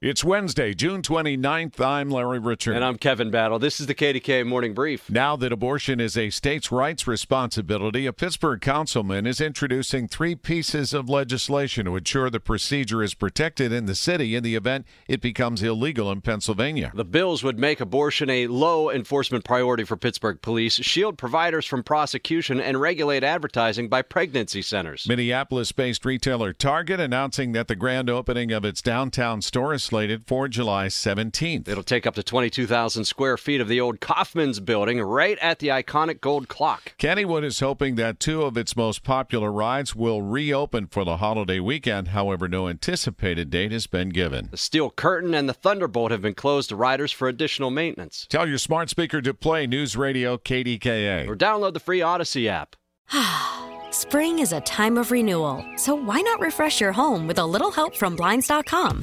It's Wednesday, June 29th. I'm Larry Richert. And I'm Kevin Battle. This is the KDKA Morning Brief. Now that abortion is a states' rights responsibility, a Pittsburgh councilman is introducing three pieces of legislation to ensure the procedure is protected in the city in the event it becomes illegal in Pennsylvania. The bills would make abortion a low enforcement priority for Pittsburgh police, shield providers from prosecution, and regulate advertising by pregnancy centers. Minneapolis based retailer Target announcing that the grand opening of its downtown store is slated for July 17th. It'll take up to 22,000 square feet of the old Kaufmann's building right at the iconic gold clock. Kennywood is hoping that two of its most popular rides will reopen for the holiday weekend. However, no anticipated date has been given. The Steel Curtain and the Thunderbolt have been closed to riders for additional maintenance. Tell your smart speaker to play News Radio KDKA. Or download the free Audacy app. Spring is a time of renewal, so why not refresh your home with a little help from Blinds.com?